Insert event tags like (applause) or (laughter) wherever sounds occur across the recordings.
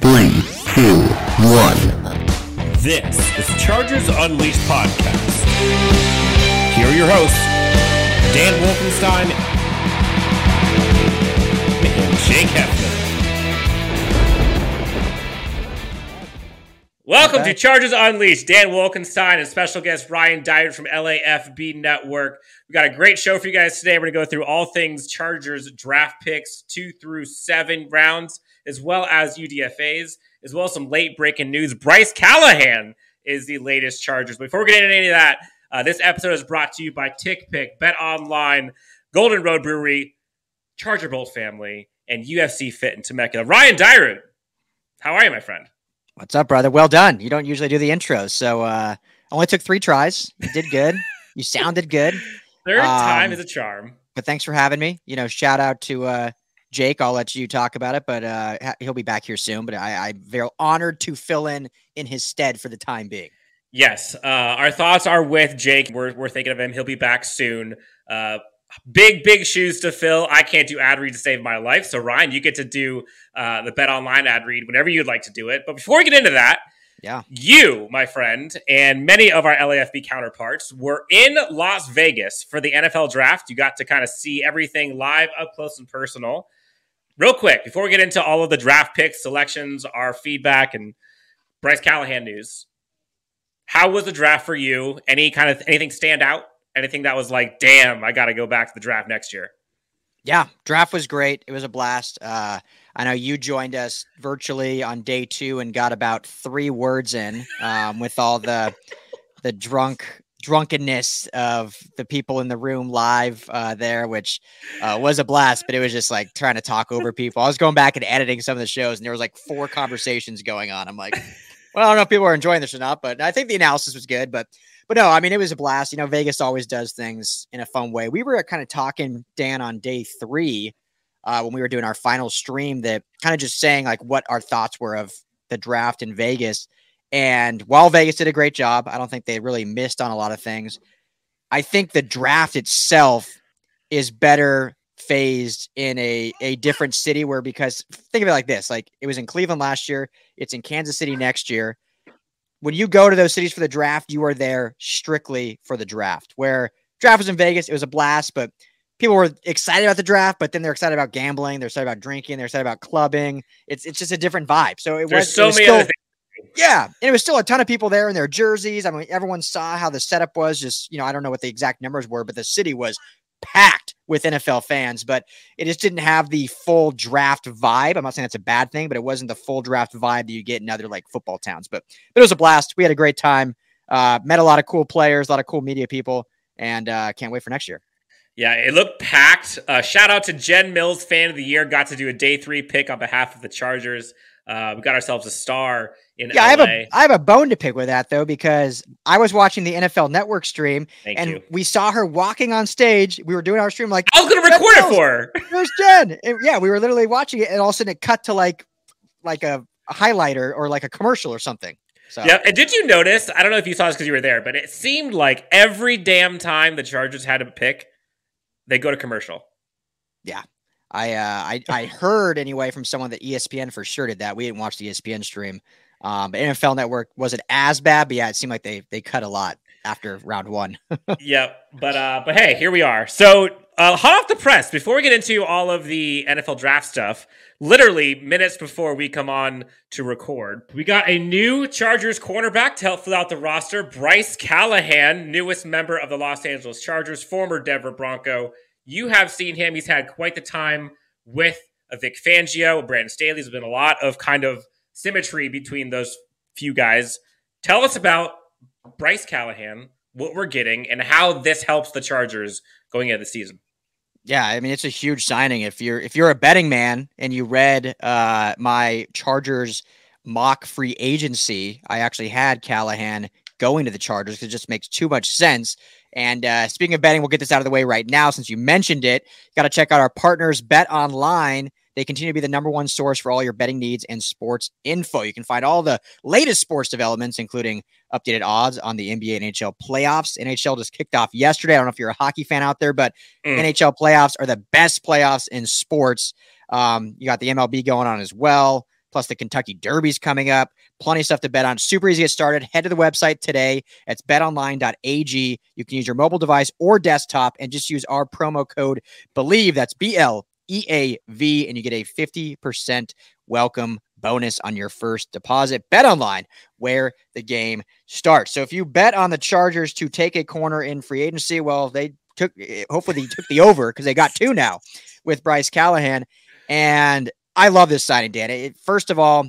Three, two, one. This is Chargers Unleashed podcast. Here are your hosts, Dan Wolfenstein and Jake Hefner. Welcome to Chargers Unleashed. Dan Wolkenstein and special guest Ryan Dyer from LAFB Network. We got a great show for you guys today. We're going to go through all things Chargers draft picks, two through seven rounds, as well as UDFAs, as well as some late breaking news. Bryce Callahan is the latest Chargers. Before we get into any of that, uh, this episode is brought to you by TickPick, Bet Online, Golden Road Brewery, Charger Bolt family, and UFC Fit in Temecula. Ryan Dyer, how are you, my friend? What's up, brother? Well done. You don't usually do the intros, so uh only took three tries. You did good. you sounded good. (laughs) Third time Um, is a charm. But thanks for having me. You know, shout out to uh Jake. I'll let you talk about it, but uh he'll be back here soon. But I, I'm very honored to fill in in his stead for the time being. Yes, uh, our thoughts are with Jake. We're, we're thinking of him. He'll be back soon. Uh, big, big shoes to fill. I can't do ad read to save my life. So, Ryan, you get to do uh, the Bet Online ad read whenever you'd like to do it. But before we get into that, Yeah. you, my friend, and many of our LAFB counterparts were in Las Vegas for the NFL draft. You got to kind of see everything live, up close, and personal. Real quick, before we get into all of the draft picks, selections, our feedback, and Bryce Callahan news, how was the draft for you? Any kind of anything stand out? Anything that was like, damn, I got to go back to the draft next year? Yeah, draft was great. It was a blast. Uh, I know you joined us virtually on day two and got about three words in um, with all the the drunk drunkenness of the people in the room live uh, there, which uh, was a blast. But it was just like trying to talk over (laughs) people. I was going back and editing some of the shows, and there was like four conversations going on. I'm like, well, I don't know if people are enjoying this or not, but I think the analysis was good. But but no, I mean, it was a blast. You know, Vegas always does things in a fun way. We were kind of talking, Dan, on day three uh, when we were doing our final stream that kind of just saying like what our thoughts were of the draft in Vegas. And while Vegas did a great job, I don't think they really missed on a lot of things. I think the draft itself is better phased in a, a different city where because think of it like this like it was in Cleveland last year, it's in Kansas City next year when you go to those cities for the draft, you are there strictly for the draft. Where draft was in Vegas, it was a blast, but people were excited about the draft, but then they're excited about gambling, they're excited about drinking, they're excited about clubbing. It's it's just a different vibe. So it There's was, so it was many still, other things. Yeah, and it was still a ton of people there in their jerseys. I mean, everyone saw how the setup was. Just you know, I don't know what the exact numbers were, but the city was packed with NFL fans. But it just didn't have the full draft vibe. I'm not saying that's a bad thing, but it wasn't the full draft vibe that you get in other like football towns. But but it was a blast. We had a great time. Uh, met a lot of cool players, a lot of cool media people, and uh, can't wait for next year. Yeah, it looked packed. Uh, shout out to Jen Mills, fan of the year. Got to do a day three pick on behalf of the Chargers. Uh, we got ourselves a star in Yeah, LA. I have a I have a bone to pick with that though because I was watching the NFL Network stream Thank and you. we saw her walking on stage. We were doing our stream like I was going to record it for her. (laughs) Where's Jen? And yeah, we were literally watching it, and all of a sudden it cut to like like a, a highlighter or like a commercial or something. So Yep. And did you notice? I don't know if you saw this because you were there, but it seemed like every damn time the Chargers had a pick, they go to commercial. I uh I, I (laughs) heard anyway from someone that ESPN for sure did that. We didn't watch the ESPN stream. Um, but NFL Network wasn't as bad, but yeah, it seemed like they they cut a lot after round one. (laughs) yep. But uh, but hey, here we are. So uh, hot off the press, before we get into all of the NFL draft stuff, literally minutes before we come on to record, we got a new Chargers cornerback to help fill out the roster. Bryce Callahan, newest member of the Los Angeles Chargers, former Denver Bronco. You have seen him; he's had quite the time with Vic Fangio, Brandon Staley. There's been a lot of kind of symmetry between those few guys. Tell us about Bryce Callahan, what we're getting, and how this helps the Chargers going into the season. Yeah, I mean it's a huge signing. If you're if you're a betting man and you read uh my Chargers mock free agency, I actually had Callahan going to the Chargers because it just makes too much sense. And uh, speaking of betting, we'll get this out of the way right now since you mentioned it. Got to check out our partners, Bet Online. They continue to be the number one source for all your betting needs and sports info. You can find all the latest sports developments, including updated odds on the NBA and NHL playoffs. NHL just kicked off yesterday. I don't know if you're a hockey fan out there, but Mm. NHL playoffs are the best playoffs in sports. Um, you got the MLB going on as well. plus the Kentucky Derby's coming up. Plenty of stuff to bet on. Super easy to get started. Head to the website today. It's betonline.ag. You can use your mobile device or desktop and just use our promo code BELIEVE. That's B L E A V, and you get a 50% welcome bonus on your first deposit. Bet online where the game starts. So if you bet on the Chargers to take a corner in free agency, well, they took hopefully they took the over because they got two now with Bryce Callahan. And I love this signing, Dan. It, first of all,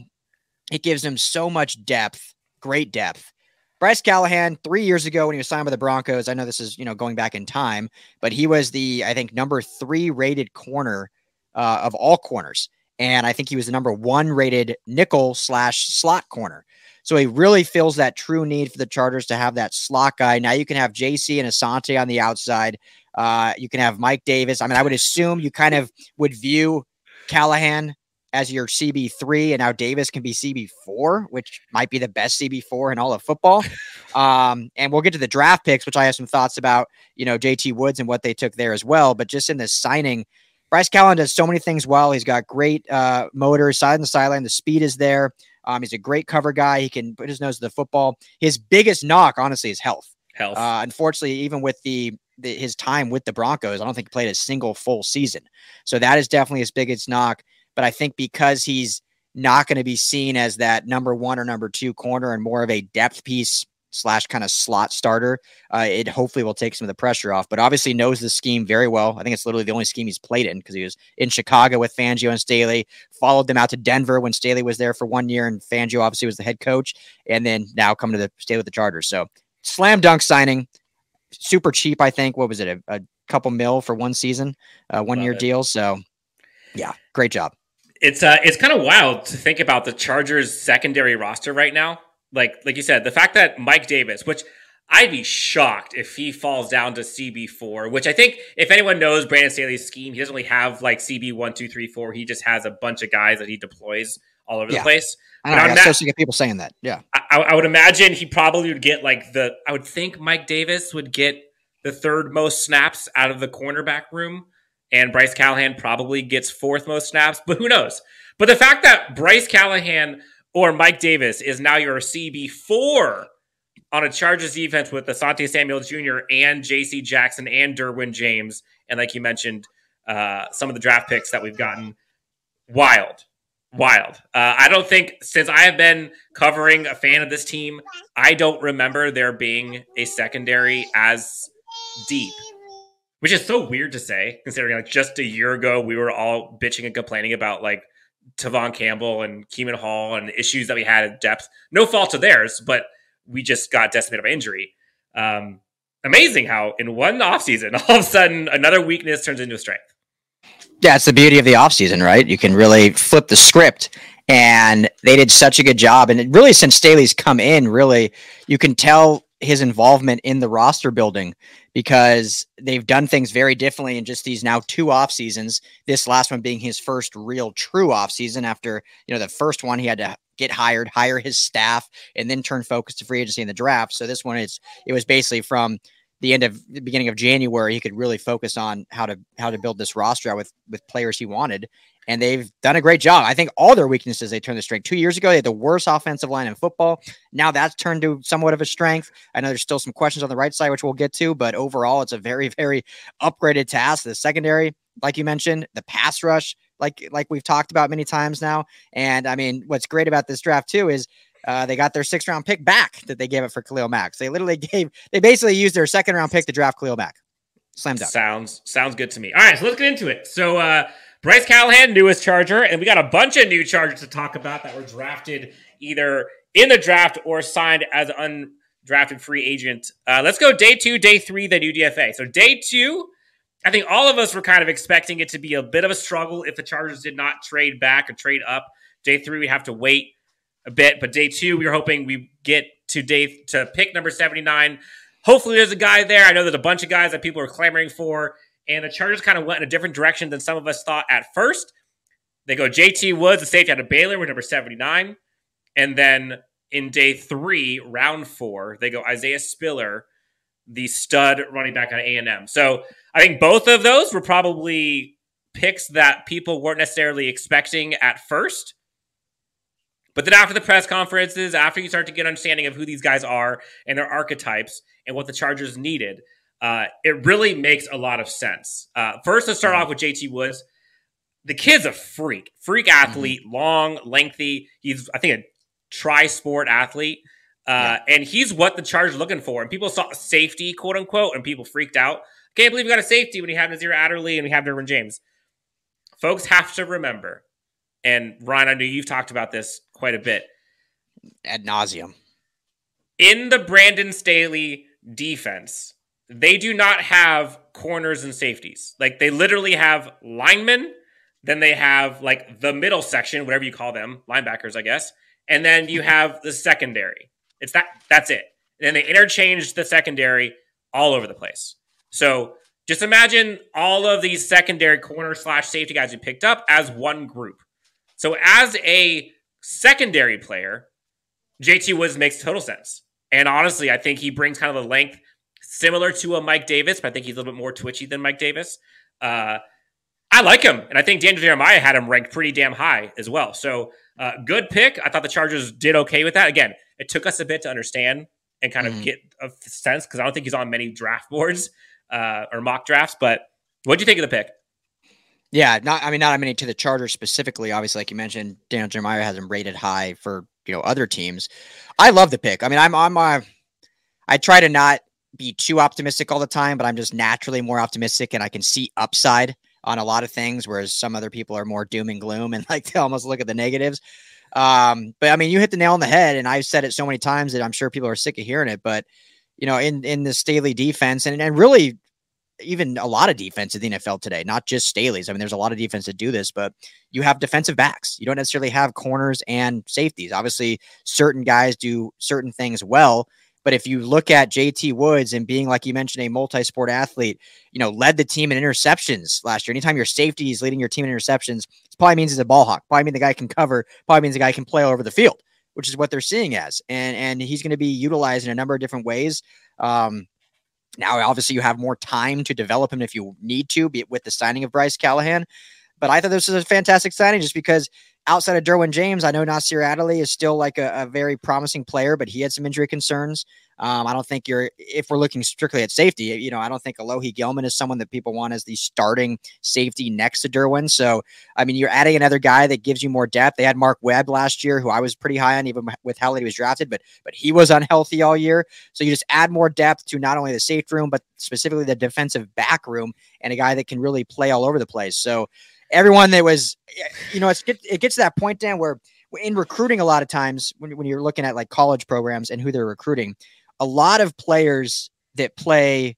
it gives him so much depth, great depth. Bryce Callahan, three years ago when he was signed by the Broncos, I know this is you know going back in time, but he was the I think number three rated corner uh, of all corners and I think he was the number one rated nickel slash slot corner. So he really feels that true need for the Chargers to have that slot guy. Now you can have JC and Asante on the outside. Uh, you can have Mike Davis. I mean, I would assume you kind of would view Callahan as your CB3, and now Davis can be CB4, which might be the best CB4 in all of football. (laughs) Um, and we'll get to the draft picks, which I have some thoughts about, you know, JT Woods and what they took there as well. But just in this signing, Bryce Callahan does so many things well. He's got great uh, motor, side and sideline. The speed is there. Um, he's a great cover guy. He can put his nose to the football. His biggest knock, honestly, is health. Health. Uh, unfortunately, even with the, the, his time with the Broncos, I don't think he played a single full season. So that is definitely his biggest knock. But I think because he's not going to be seen as that number one or number two corner and more of a depth piece slash kind of slot starter, uh, it hopefully will take some of the pressure off. But obviously knows the scheme very well. I think it's literally the only scheme he's played in because he was in Chicago with Fangio and Staley, followed them out to Denver when Staley was there for one year, and Fangio obviously was the head coach, and then now coming to the stay with the Chargers. So slam dunk signing, super cheap. I think what was it a, a couple mil for one season, uh, one Love year it. deal. So yeah, great job. It's uh, it's kind of wild to think about the Chargers secondary roster right now like like you said, the fact that Mike Davis, which I'd be shocked if he falls down to CB4, which I think if anyone knows Brandon Staley's scheme, he doesn't really have like CB one, two, three, four. He just has a bunch of guys that he deploys all over yeah. the place. I, know, I, so people saying that. Yeah. I, I, would imagine he probably would get like the, I would think Mike Davis would get the third most snaps out of the cornerback room. And Bryce Callahan probably gets fourth most snaps, but who knows? But the fact that Bryce Callahan or Mike Davis is now your CB4 on a Chargers defense with Asante Samuel Jr. and J.C. Jackson and Derwin James. And like you mentioned, uh, some of the draft picks that we've gotten, wild, wild. Uh, I don't think since I have been covering a fan of this team, I don't remember there being a secondary as deep. Which is so weird to say, considering like just a year ago we were all bitching and complaining about like Tevaughn Campbell and Kemon Hall and issues that we had at depth. No fault of theirs, but we just got decimated by injury. Um, amazing how in one offseason, (laughs) all of a sudden another weakness turns into a strength. Yeah, it's the beauty of the offseason, right? You can really flip the script. And they did such a good job. And really, since Staley's come in, really, you can tell his involvement in the roster building because they've done things very differently in just these now two off seasons. This last one being his first real true off season after, you know, the first one he had to get hired, hire his staff, and then turn focus to free agency in the draft. So this one is it was basically from the end of the beginning of January, he could really focus on how to how to build this roster out with with players he wanted and they've done a great job. I think all their weaknesses they turned the strength. Two years ago, they had the worst offensive line in football. Now that's turned to somewhat of a strength. I know there's still some questions on the right side, which we'll get to, but overall, it's a very, very upgraded task. The secondary, like you mentioned, the pass rush, like like we've talked about many times now. And I mean, what's great about this draft too is uh, they got their sixth round pick back that they gave it for Khalil Mack. They literally (laughs) gave, they basically used their second round pick to draft Khalil Mack. Slam dunk. Sounds sounds good to me. All right, so let's get into it. So uh Bryce Callahan, newest Charger, and we got a bunch of new Chargers to talk about that were drafted either in the draft or signed as undrafted free agent. Uh, let's go day two, day three, the new DFA. So day two, I think all of us were kind of expecting it to be a bit of a struggle if the Chargers did not trade back or trade up. Day three, we have to wait a bit, but day two, we were hoping we get to day to pick number seventy nine. Hopefully, there's a guy there. I know there's a bunch of guys that people are clamoring for. And the Chargers kind of went in a different direction than some of us thought at first. They go JT Woods, the safety out of Baylor, with number 79. And then in day three, round four, they go Isaiah Spiller, the stud running back on A&M. So I think both of those were probably picks that people weren't necessarily expecting at first. But then after the press conferences, after you start to get understanding of who these guys are and their archetypes and what the Chargers needed, uh, it really makes a lot of sense. Uh, first, let's start off with JT Woods. The kid's a freak, freak Mm-hmm. athlete, long, lengthy. He's, I think, a tri-sport athlete. Uh, And he's what the Chargers are looking for. And people saw safety, quote unquote, and people freaked out. Can't believe we got a safety when you have Nasir Adderley and we have Derwin James. Folks have to remember, and Ryan, I know you've talked about this quite a bit. Ad nauseum. In the Brandon Staley defense, they do not have corners and safeties. Like they literally have linemen, then they have like the middle section, whatever you call them, linebackers, I guess, and then you (laughs) have the secondary. It's that. That's it. And then they interchange the secondary all over the place. So just imagine all of these secondary corner slash safety guys you picked up as one group. So as a secondary player, JT Woods makes total sense. And honestly, I think he brings kind of the length similar to a Mike Davis, but I think he's a little bit more twitchy than Mike Davis. Uh, I like him, and I think Daniel Jeremiah had him ranked pretty damn high as well. So, uh, good pick. I thought the Chargers did okay with that. Again, it took us a bit to understand and kind of Mhm. get a sense because I don't think he's on many draft (laughs) boards uh, or mock drafts. But what do you think of the pick? Yeah, not I mean not I mean to the Chargers specifically. Obviously, like you mentioned, Daniel Jeremiah has him rated high for you know other teams. I love the pick. I mean, I'm I'm uh, I try to not be too optimistic all the time, but I'm just naturally more optimistic, and I can see upside on a lot of things, whereas some other people are more doom and gloom and (laughs) like they almost look at the negatives. Um, but I mean, you hit the nail on the head, and I've said it so many times that I'm sure people are sick of hearing it. But you know, in in the Staley defense, and and really even a lot of defense in the NFL today, not just Staley's. I mean, there's a lot of defense that do this, but you have defensive backs. You don't necessarily have corners and safeties. Obviously, certain guys do certain things well. But if you look at JT Woods and being, like you mentioned, a multi sport athlete, you know, led the team in interceptions last year. Anytime your safety is leading your team in interceptions, it probably means he's a ball hawk. Probably means the guy can cover, probably means the guy can play all over the field, which is what they're seeing as. And and he's going to be utilized in a number of different ways. Um, now, obviously, you have more time to develop him if you need to, be it with the signing of Bryce Callahan. But I thought this was a fantastic signing just because outside of Derwin James, I know Nasir Adderley is still like a, a very promising player, but he had some injury concerns. Um, I don't think you're, if we're looking strictly at safety, you know, I don't think Alohi Gilman is someone that people want as the starting safety next to Derwin. So, I mean, you're adding another guy that gives you more depth. They had Mark Webb last year, who I was pretty high on, even with how late he was drafted, but but he was unhealthy all year. So you just add more depth to not only the safe room, but specifically the defensive back room, and a guy that can really play all over the place. So everyone that was, you know, it's it gets to that point, Dan, where in recruiting, a lot of times when, when you're looking at like college programs and who they're recruiting, a lot of players that play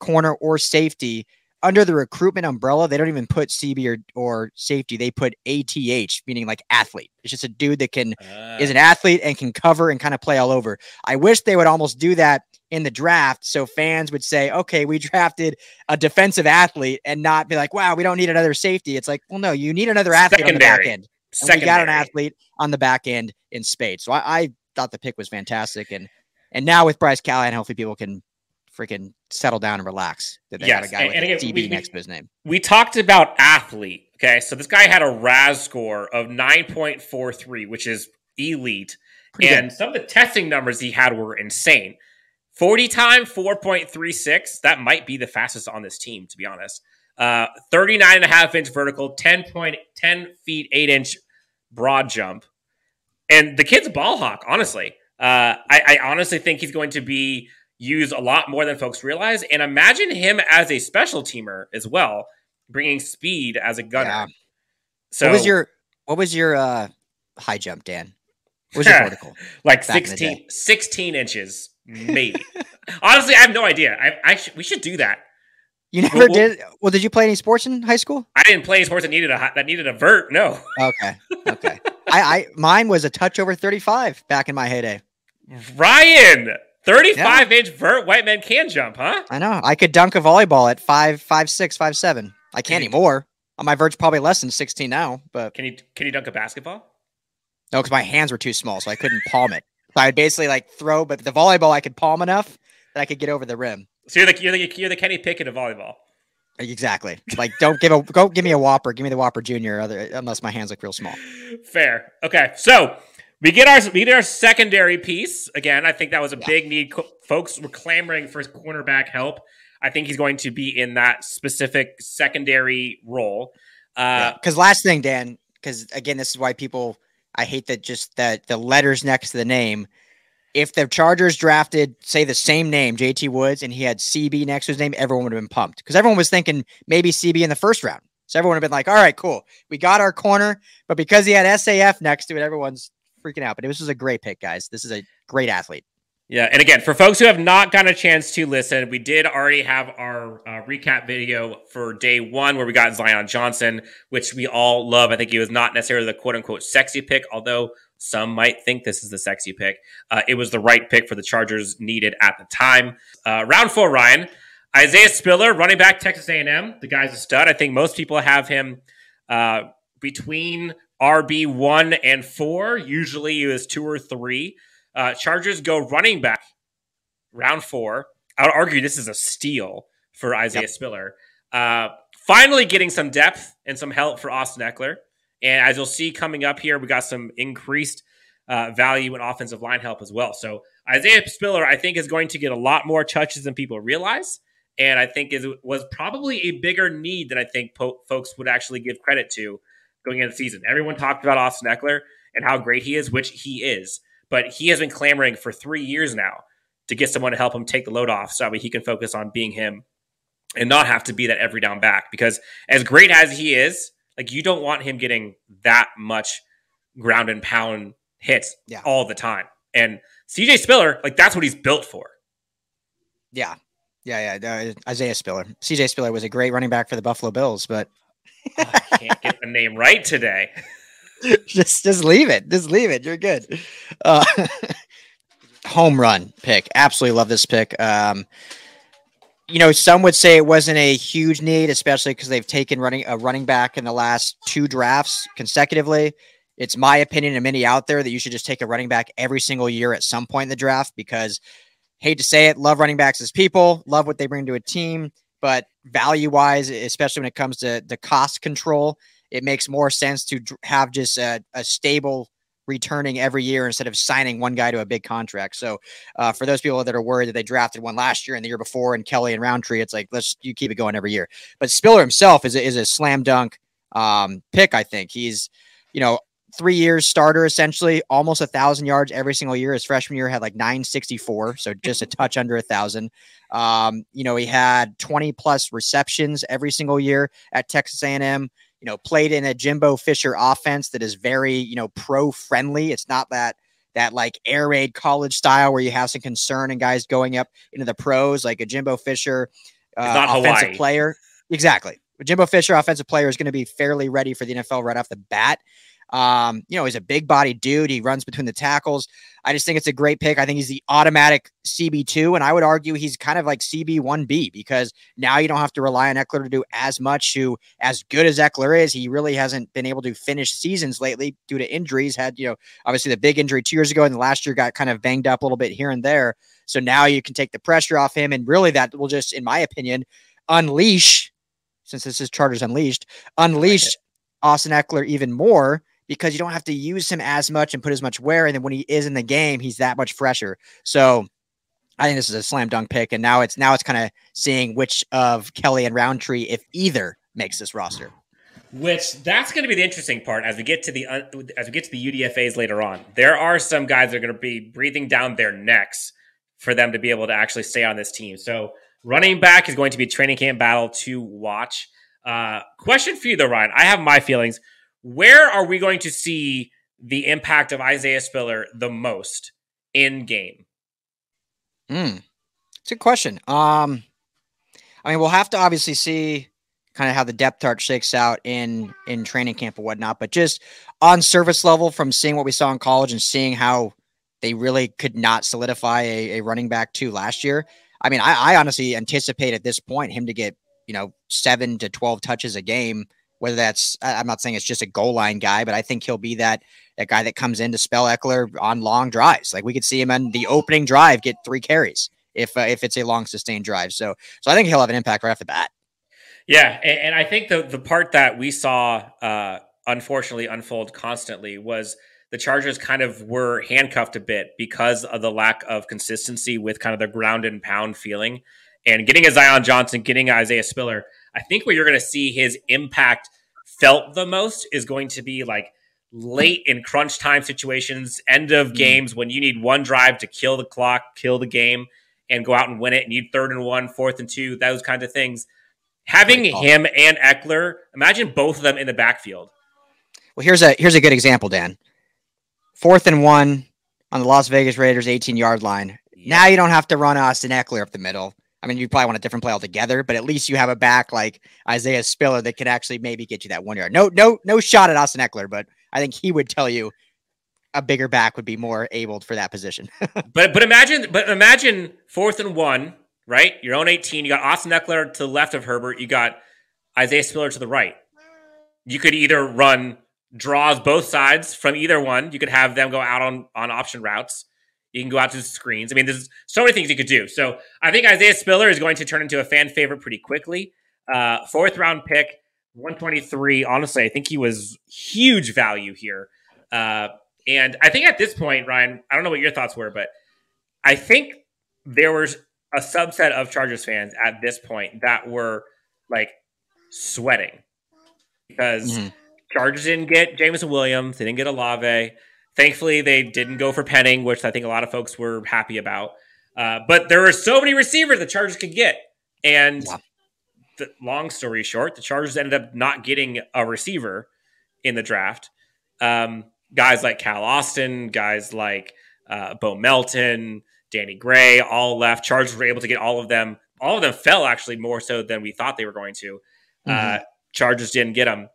corner or safety under the recruitment umbrella, they don't even put CB or, or safety. They put ATH, meaning like athlete. It's just a dude that can Uh, is an athlete and can cover and kind of play all over. I wish they would almost do that in the draft so fans would say, okay, we drafted a defensive athlete and not be like, wow, we don't need another safety. It's like, well, no, you need another athlete on the back Secondary. And we got an athlete on the back end in spades. So I, I thought the pick was fantastic. And and now with Bryce Callahan, hopefully people can freaking settle down and relax. That they got a guy and- with and again, DB we- next to his name. we talked about athlete. Okay, so this guy had a RAS score of 9.43, which is elite. Pretty and some of the testing numbers he had were insane. 40 time, 4.36. That might be the fastest on this team, to be honest. Uh, 39 and a half inch vertical, 10.10 feet, 8 inch broad jump. And the kid's a ball hawk, honestly. Uh, I, I honestly think he's going to be used a lot more than folks realize. And imagine him as a special teamer as well, bringing speed as a gunner. Yeah. So what was your what was your uh high jump, Dan? What was your (laughs) vertical? like back in 16, 16 inches, maybe. (laughs) Honestly, I have no idea. I, I sh- we should do that. You never Well, did. Well, did you play any sports in high school? I didn't play any sports that needed a that needed a vert. No, Okay, (laughs) okay. I, I mine was a touch over thirty five back in my heyday. Ryan, thirty-five inch vert. White men can jump, huh? I know. I could dunk a volleyball at five, five, six, five, seven. I can't Can anymore. Uh, My vert's probably less than sixteen now, but Can you can you dunk a basketball? no, because my hands were too small, so I couldn't palm it. So I'd basically like throw, but the volleyball I could palm enough that I could get over the rim. So you're the you're the, you're the Kenny Pickett of volleyball. Exactly. Like, don't give a (laughs) go. Give me a Whopper. Give me the Whopper Junior. Other unless my hands look real small. Fair. Okay. So we get our we get our secondary piece again. I think that was a yeah. big need. Folks were clamoring for cornerback help. I think he's going to be in that specific secondary role. Because uh, yeah. last thing, Dan, because again, this is why people I hate that just that the letters next to the name. If the Chargers drafted, say, the same name, JT Woods, and he had CB next to his name, everyone would have been pumped because everyone was thinking maybe CB in the first round. So everyone would have been like, all right, cool. We got our corner. But because he had SAF next to it, everyone's freaking out. But this was a great pick, guys. This is a great athlete. Yeah, and again, for folks who have not gotten a chance to listen, we did already have our uh, recap video for day one where we got Zion Johnson, which we all love. I think he was not necessarily the quote unquote sexy pick, although some might think this is the sexy pick. Uh, it was the right pick for the Chargers needed at the time. Uh, round four, Ryan Isaiah Spiller, running back, Texas A&M. The guy's a stud. I think most people have him uh, between RB one and four. Usually, he was two or three. Uh, Chargers go running back round four. I would argue this is a steal for Isaiah yep. Spiller. Uh, finally, getting some depth and some help for Austin Ekeler. And as you'll see coming up here, we got some increased uh, value in offensive line help as well. So Isaiah Spiller, I think, is going to get a lot more touches than people realize, and I think is was probably a bigger need than I think po- folks would actually give credit to going into the season. Everyone talked about Austin Ekeler and how great he is, which he is but he has been clamoring for three years now to get someone to help him take the load off so that he can focus on being him and not have to be that every down back. Because as great as he is, like you don't want him getting that much ground and pound hits yeah. all the time. And CJ Spiller, like that's what he's built for. Yeah. Yeah, yeah. Uh, Isaiah Spiller. CJ Spiller was a great running back for the Buffalo Bills, but oh, I can't get the name right today. (laughs) just just leave it. Just leave it. You're good. Uh, (laughs) home run pick. Absolutely love this pick. Um, you know, some would say it wasn't a huge need, especially because they've taken running a running back in the last two drafts consecutively. It's my opinion and many out there that you should just take a running back every single year at some point in the draft because hate to say it, love running backs as people, love what they bring to a team, but value wise, especially when it comes to the cost control, it makes more sense to have just a, a stable returning every year instead of signing one guy to a big contract. So uh, for those people that are worried that they drafted one last year and the year before and Kelley and Rountree, it's like let's you keep it going every year. But Spiller himself is a, is a slam dunk um, pick. I think he's you know three years starter essentially, almost a thousand yards every single year. His freshman year had like 964, so just a (laughs) touch under a thousand. Um, you know, he had 20 plus receptions every single year at Texas A&M you know, played in a Jimbo Fisher offense that is very, you know, pro friendly. It's not that that like air raid college style where you have some concern and guys going up into the pros like a Jimbo Fisher uh, offensive Hawaii. player. Exactly. Jimbo Fisher, offensive player, is going to be fairly ready for the NFL right off the bat. Um, you know, he's a big body dude. He runs between the tackles. I just think it's a great pick. I think he's the automatic CB2, and I would argue he's kind of like CB1B because now you don't have to rely on Ekeler to do as much. Who, as good as Ekeler is, he really hasn't been able to finish seasons lately due to injuries. Had, you know, obviously the big injury two years ago, and the last year got kind of banged up a little bit here and there. So now you can take the pressure off him, and really that will just, in my opinion, unleash, since this is Chargers Unleashed, unleash Austin Ekeler even more because you don't have to use him as much and put as much wear. And then when he is in the game, he's that much fresher. So I think this is a slam dunk pick. And now it's now it's kind of seeing which of Kelley and Rountree, if either, makes this roster. Which that's going to be the interesting part as we get to the as we get to the UDFA's later on. There are some guys that are going to be breathing down their necks for them to be able to actually stay on this team. So running back is going to be training camp battle to watch. Uh, question for you though, Ryan. I have my feelings. Where are we going to see the impact of Isaiah Spiller the most in game? Hmm. It's a good question. Um, I mean, we'll have to obviously see kind of how the depth chart shakes out in in training camp and whatnot. But just on surface level, from seeing what we saw in college and seeing how they really could not solidify a, a running back two last year. I mean, I, I honestly anticipate at this point him to get you know seven to twelve touches a game whether that's I'm not saying it's just a goal line guy, but I think he'll be that that guy that comes in to spell Ekeler on long drives. Like we could see him on the opening drive get three carries if uh, if it's a long sustained drive. So so I think he'll have an impact right off the bat. Yeah, and, and I think the the part that we saw uh, unfortunately unfold constantly was the Chargers kind of were handcuffed a bit because of the lack of consistency with kind of the ground and pound feeling. And getting a Zion Johnson, getting Isaiah Spiller, I think where you're going to see his impact felt the most is going to be like late in crunch time situations, end of mm-hmm. games when you need one drive to kill the clock, kill the game, and go out and win it. And you need third and one, fourth and two, those kinds of things. Having him and Ekeler, imagine both of them in the backfield. Well, here's a here's a good example, Dan. Fourth and one on the Las Vegas Raiders 18 yard line. Now you don't have to run Austin Ekeler up the middle. I mean, you probably want a different play altogether, but at least you have a back like Isaiah Spiller that could actually maybe get you that one yard. No, no, no shot at Austin Ekeler, but I think he would tell you a bigger back would be more able for that position. (laughs) but but imagine but imagine fourth and one, right? Your own 18. You got Austin Ekeler to the left of Herbert. You got Isaiah Spiller to the right. You could either run draws both sides from either one. You could have them go out on on option routes. You can go out to the screens. I mean, there's so many things you could do. So I think Isaiah Spiller is going to turn into a fan favorite pretty quickly. Uh, fourth round pick, 123. Honestly, I think he was huge value here. Uh, and I think at this point, Ryan, I don't know what your thoughts were, but I think there was a subset of Chargers fans at this point that were like sweating because mm-hmm. Chargers didn't get Jameson Williams, they didn't get Olave. Thankfully, they didn't go for Penning, which I think a lot of folks were happy about. Uh, but there were so many receivers the Chargers could get, and the, long story short, the Chargers ended up not getting a receiver in the draft. Um, guys like Cal Austin, guys like uh, Bo Melton, Danny Gray, all left. Chargers were able to get all of them. All of them fell actually more so than we thought they were going to. Uh, mm-hmm. Uh, Chargers didn't get them.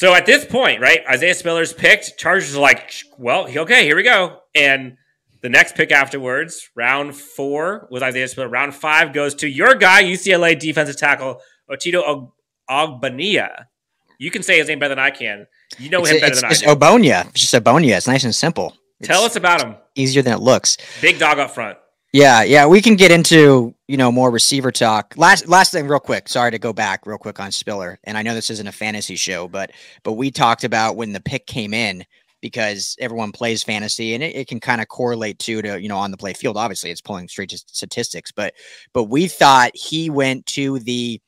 So at this point, right, Isaiah Spiller's picked. Chargers are like, well, okay, here we go. And the next pick afterwards, round four, was Isaiah Spiller. Round five goes to your guy, UCLA defensive tackle Otito Ogbonnia. You can say his name better than I can. You know it's, him better it's, than it's I do. Ogbonnia. It's just Ogbonnia. It's nice and simple. Tell us about him. Easier than it looks. Big dog up front. Yeah, yeah, we can get into you know more receiver talk. Last last thing, real quick. Sorry to go back real quick on Spiller, and I know this isn't a fantasy show, but but we talked about when the pick came in because everyone plays fantasy and it, it can kind of correlate to to you know on the play field. Obviously, it's pulling straight to statistics, but but we thought he went to the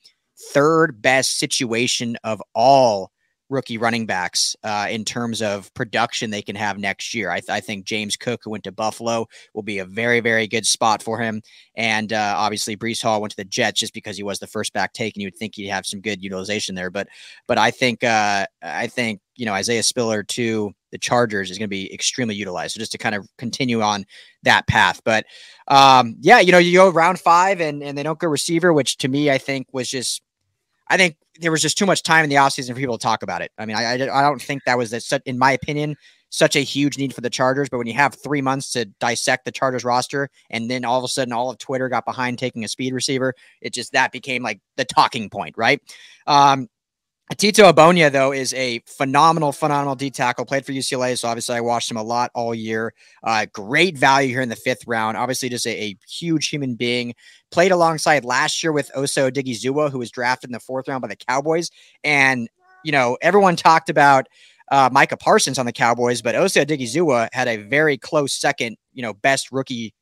third best situation of all rookie running backs uh, in terms of production they can have next year. I, th- I, think James Cook, who went to Buffalo, will be a very, very good spot for him. And uh, obviously, Breece Hall went to the Jets just because he was the first back taken. You would think he'd have some good utilization there, but but I think uh, I think you know Isaiah Spiller to the Chargers is going to be extremely utilized. So just to kind of continue on that path, but um, yeah, you know, you go round five and and they don't go receiver, which to me I think was just I think there was just too much time in the offseason for people to talk about it. I mean, I, I, don't think that was, a, in my opinion, such a huge need for the Chargers. But when you have three months to dissect the Chargers roster, and then all of a sudden all of Twitter got behind taking a speed receiver, it just that became like the talking point, right? Um, Tito Ogbonnia, though, is a phenomenal, phenomenal D tackle. Played for UCLA, so obviously I watched him a lot all year. Uh, great value here in the fifth round. Obviously, just a, a, huge human being. Played alongside last year with Osa Odighizuwa, who was drafted in the fourth round by the Cowboys. And, you know, everyone talked about uh, Micah Parsons on the Cowboys, but Osa Odighizuwa had a very close second, you know, best rookie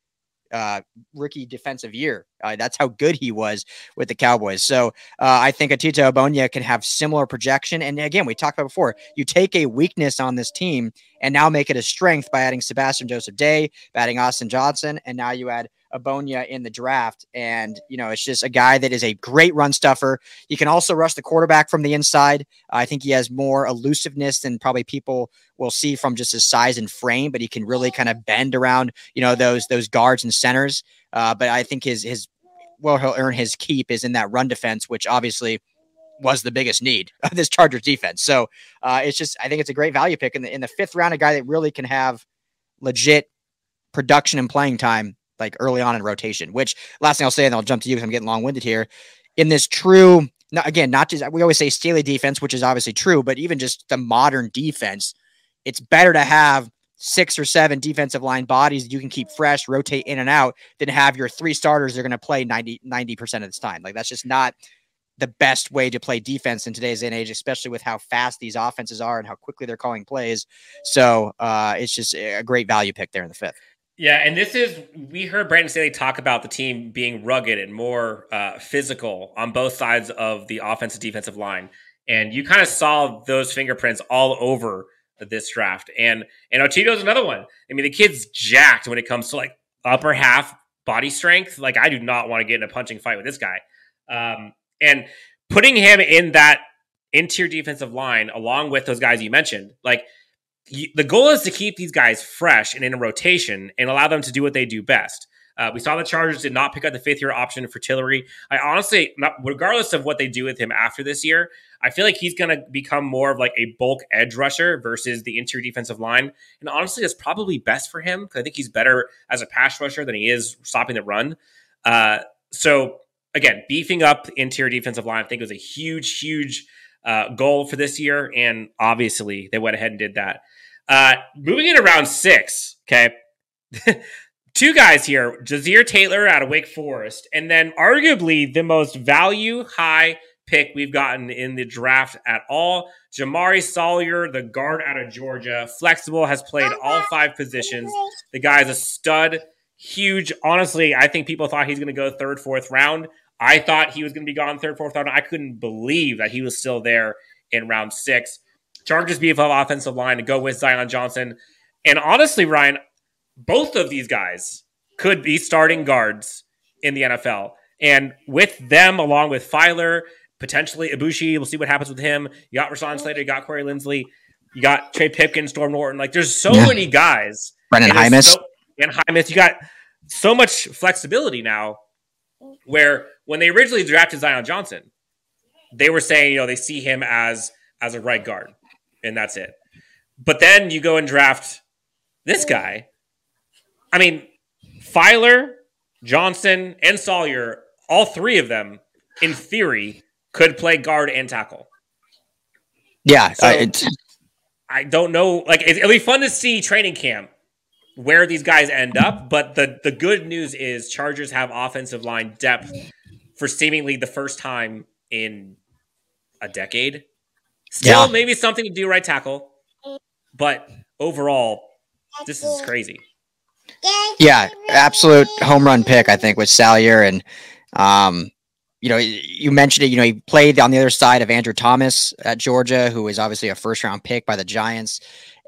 uh, rookie defensive year. Uh, that's how good he was with the Cowboys. So uh, I think Otito Ogbonnia can have similar projection. And again, we talked about before, you take a weakness on this team and now make it a strength by adding Sebastian Joseph Day, adding Austin Johnson, and now you add Ogbonnia in the draft. And, you know, it's just a guy that is a great run stuffer. He can also rush the quarterback from the inside. I think he has more elusiveness than probably people will see from just his size and frame, but he can really kind of bend around, you know, those those guards and centers. Uh, but I think his his well, he'll earn his keep is in that run defense, which obviously was the biggest need (laughs) of this Chargers defense. So uh, it's just I think it's a great value pick in the in the fifth round, a guy that really can have legit production and playing time like early on in rotation. Which last thing I'll say, and I'll jump to you because I'm getting long winded here. In this true, not, again, not just we always say Staley defense, which is obviously true, but even just the modern defense, it's better to have six or seven defensive line bodies that you can keep fresh, rotate in and out, than have your three starters that are going to play 90 percent of this time. Like that's just not the best way to play defense in today's age, especially with how fast these offenses are and how quickly they're calling plays. So uh, it's just a great value pick there in the fifth. Yeah, and this is we heard Brandon Staley talk about the team being rugged and more uh, physical on both sides of the offensive defensive line, and you kind of saw those fingerprints all over this draft. And and Otito's another one. I mean, the kid's jacked when it comes to like upper half body strength. Like I do not want to get in a punching fight with this guy. Um, and putting him in that interior defensive line along with those guys you mentioned, like the goal is to keep these guys fresh and in a rotation and allow them to do what they do best. Uh, we saw the Chargers did not pick up the fifth year option for Tillery. I honestly, not, regardless of what they do with him after this year, I feel like he's going to become more of like a bulk edge rusher versus the interior defensive line. And honestly, that's probably best for him because I think he's better as a pass rusher than he is stopping the run. Uh, so again, beefing up the interior defensive line, I think was a huge, huge uh, goal for this year. And obviously, they went ahead and did that. Uh, moving in around six, okay. (laughs) Two guys here, Ja'Sir Taylor out of Wake Forest, and then arguably the most value high pick we've gotten in the draft at all. Jamaree Salyer, the guard out of Georgia, flexible, has played all five positions. The guy is a stud, huge. Honestly, I think people thought he's going to go third, fourth round. I thought he was going to be gone third, fourth round. I couldn't believe that he was still there in round six. Chargers beef up offensive line to go with Zion Johnson. And honestly, Ryan, both of these guys could be starting guards in the NFL. And with them, along with Feiler, potentially Ibushi, we'll see what happens with him. You got Rashawn Slater, you got Corey Linsley, you got Trey Pipkin, Storm Norton. Like, there's so yeah. many guys. Brenden Jaimes. So, and Jaimes. You got so much flexibility now where when they originally drafted Zion Johnson, they were saying, you know, they see him as as a right guard and that's it. But then you go and draft this guy. I mean, Feiler, Johnson, and Salyer, all three of them, in theory, could play guard and tackle. Yeah, so, uh, I don't know. Like, it'll be fun to see training camp where these guys end up. But the the good news is Chargers have offensive line depth for seemingly the first time in a decade. Still, yeah. maybe something to do right tackle, but overall, this is crazy. Yeah, absolute home run pick. I think with Salyer and, um, you know, you mentioned it. You know, he played on the other side of Andrew Thomas at Georgia, who is obviously a first round pick by the Giants.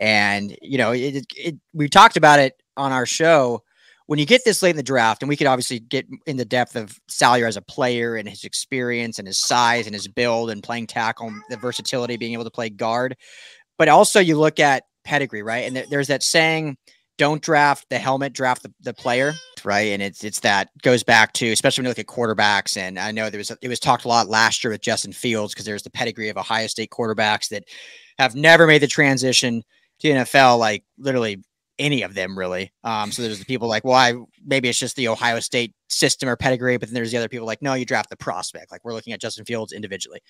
And you know, it, it, we talked about it on our show when you get this late in the draft, and we could obviously get in the depth of Salyer as a player and his experience and his size and his build and playing tackle, the versatility, being able to play guard. But also, you look at pedigree, right? And th- there's that saying, "Don't draft the helmet, draft the, the player." Right, and it's it's that goes back to especially when you look at quarterbacks. And I know there was it was talked a lot last year with Justin Fields because there's the pedigree of Ohio State quarterbacks that have never made the transition to NFL, like literally any of them really. Um, so there's the people like, well, I, maybe it's just the Ohio State system or pedigree, but then there's the other people like, no, you draft the prospect. Like we're looking at Justin Fields individually.